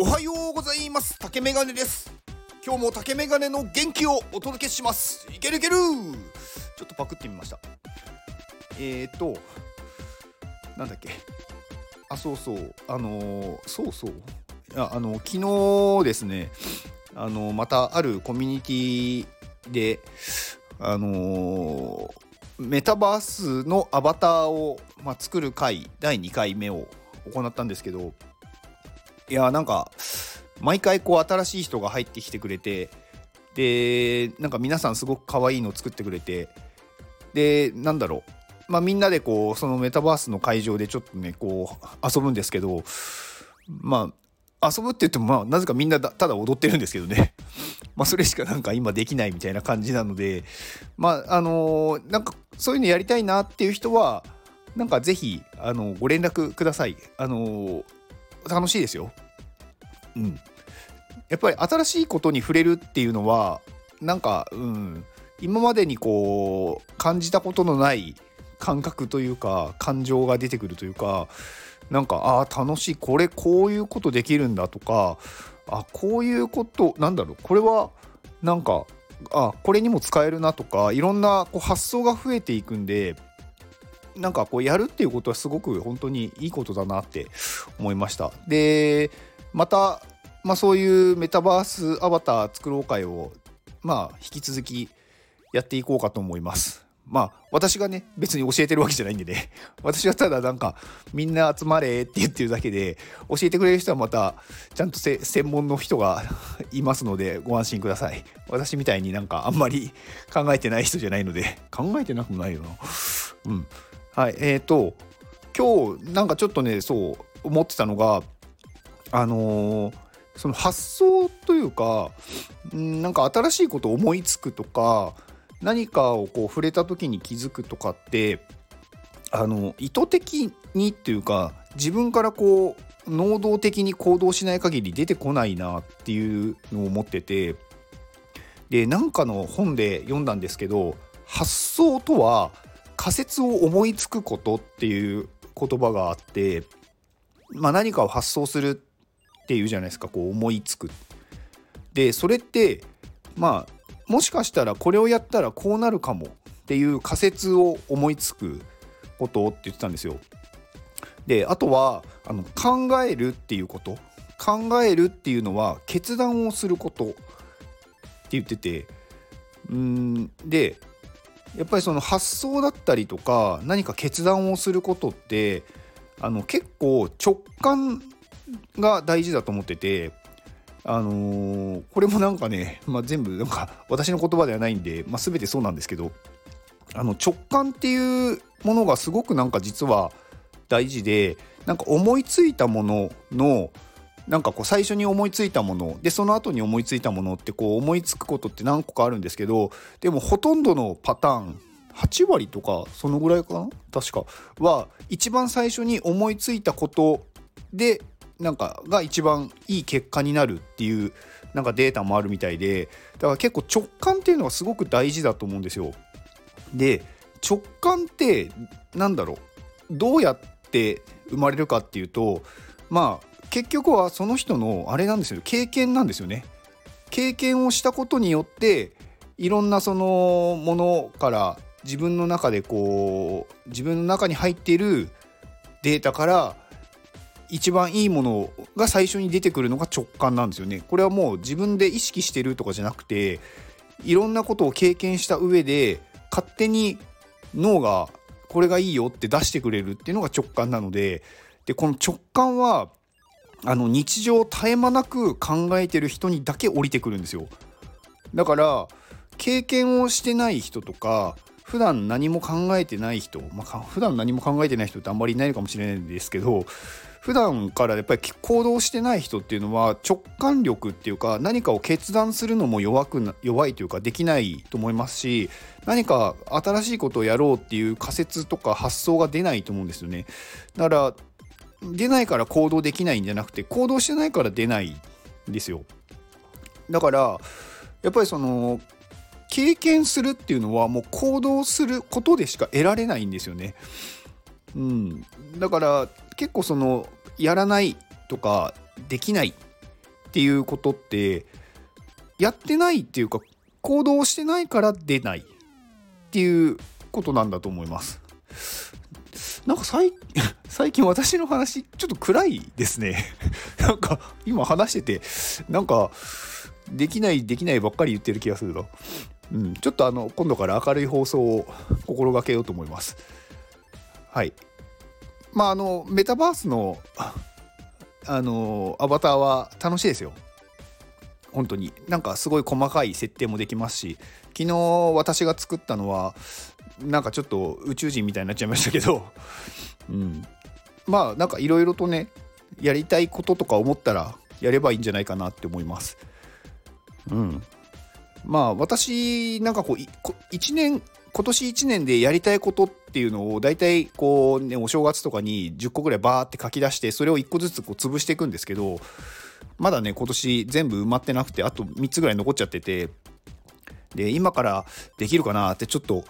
おはようございます。竹メガネです。今日も竹メガネの元気をお届けします。いけるいける。ちょっとパクってみました。えーとなんだっけ。あそうそう。あのーそうそう。ああの昨日ですね。あのまたあるコミュニティであのーメタバースのアバターを、まあ、作る回第2回目を行ったんですけどいやなんか毎回こう新しい人が入ってきてくれてでなんか皆さんすごく可愛いのを作ってくれてでなんだろう。まあみんなでこうそのメタバースの会場でちょっとねこう遊ぶんですけどまあ遊ぶって言ってもまあなぜかみんなただ踊ってるんですけどね。まあそれしかなんか今できないみたいな感じなのでまああのーなんかそういうのやりたいなっていう人はなんかぜひあのご連絡ください。あのー楽しいですよ。うん。やっぱり新しいことに触れるっていうのはなんかうん。今までにこう感じたことのない感覚というか感情が出てくるというかなんかああ楽しい。これこういうことできるんだとかあこういうことなんだろう。これはなんかあこれにも使えるなとかいろんなこう発想が増えていくんでなんかこうやるっていうことはすごく本当にいいことだなって思いました。でまた、まあ、そういうメタバースアバター作ろう会をまあ引き続きやっていこうかと思います。まあ私がね別に教えてるわけじゃないんでね。私はただなんかみんな集まれって言ってるだけで教えてくれる人はまたちゃんと専門の人が いますのでご安心ください。私みたいになんかあんまり 考えてない人じゃないので。考えてなくもないよな。うん。はいえーと今日なんかちょっとねそう思ってたのがあのーその発想というかんなんか新しいことを思いつくとか何かをこう触れた時に気づくとかってあの意図的にっていうか自分からこう能動的に行動しない限り出てこないなっていうのを思っててでなんかの本で読んだんですけど発想とは仮説を思いつくことっていう言葉があって、まあ、何かを発想するっていうじゃないですかこう思いつく。でそれってまあもしかしたらこれをやったらこうなるかもっていう仮説を思いつくことって言ってたんですよ。であとはあの考えるっていうこと考えるっていうのは決断をすることって言っててうんでやっぱりその発想だったりとか何か決断をすることってあの結構直感が大事だと思っててあのーこれもなんかね、まあ、全部なんか私の言葉ではないんで、まあ、全てそうなんですけどあの直感っていうものがすごくなんか実は大事でなんか思いついたもののなんかこう最初に思いついたものでその後に思いついたものってこう思いつくことって何個かあるんですけどでもほとんどのパターン8割とかそのぐらいかな？確か。は一番最初に思いついたことでなんかが一番いい結果になるっていうなんかデータもあるみたいでだから結構直感っていうのはすごく大事だと思うんですよ。で直感ってなんだろう？どうやって生まれるかっていうとまあ結局はその人のあれなんですよ経験なんですよね。経験をしたことによっていろんなそのものから自分の中でこう自分の中に入っているデータから一番いいものが最初に出てくるのが直感なんですよね。これはもう自分で意識してるとかじゃなくていろんなことを経験した上で勝手に脳がこれがいいよって出してくれるっていうのが直感なのででこの直感はあの日常絶え間なく考えてる人にだけ降りてくるんですよ。だから経験をしてない人とか普段何も考えてない人、まあ、普段何も考えてない人ってあんまりいないかもしれないんですけど普段からやっぱり行動してない人っていうのは直感力っていうか何かを決断するのも弱く弱いというかできないと思いますし何か新しいことをやろうっていう仮説とか発想が出ないと思うんですよね。だから出ないから行動できないんじゃなくて行動してないから出ないんですよ。だからやっぱりその経験するっていうのはもう行動することでしか得られないんですよね。うん、だから結構そのやらないとかできないっていうことってやってないっていうか行動してないから出ないっていうことなんだと思います。なんか最 最近私の話ちょっと暗いですね。なんか今話しててなんかできないできないばっかり言ってる気がすると、うん、ちょっとあの今度から明るい放送を心がけようと思います。はい。まああのメタバースのあのアバターは楽しいですよ。本当に。なんかすごい細かい設定もできますし昨日私が作ったのはなんかちょっと宇宙人みたいになっちゃいましたけど、うん、まあなんかいろいろとねやりたいこととか思ったらやればいいんじゃないかなって思います。うん、まあ私なんかこう1年今年1年でやりたいことっていうのを大体こうねお正月とかに10個ぐらいバーって書き出してそれを1個ずつこう潰していくんですけどまだね今年全部埋まってなくてあと3つぐらい残っちゃっててで今からできるかなってちょっと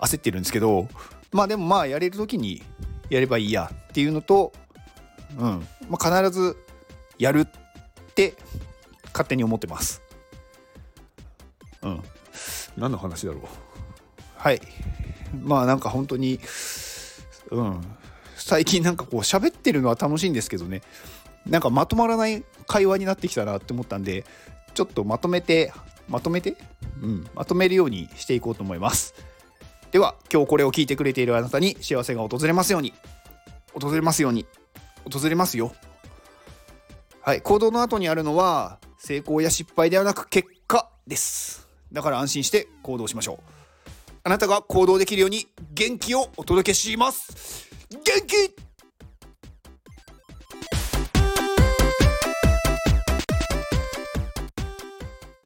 焦ってるんですけどまあでもまあやれる時にやればいいやっていうのと、うんまあ、必ずやるって勝手に思ってます。うん。何の話だろう。はい。まあなんか本当に、うん。最近なんかこう喋ってるのは楽しいんですけどね。なんかまとまらない会話になってきたなって思ったんで、ちょっとまとめて、まとめて？うん。まとめるようにしていこうと思います。では今日これを聞いてくれているあなたに幸せが訪れますように訪れますように訪れますよはい行動の後にあるのは成功や失敗ではなく結果ですだから安心して行動しましょう。あなたが行動できるように元気をお届けします。元気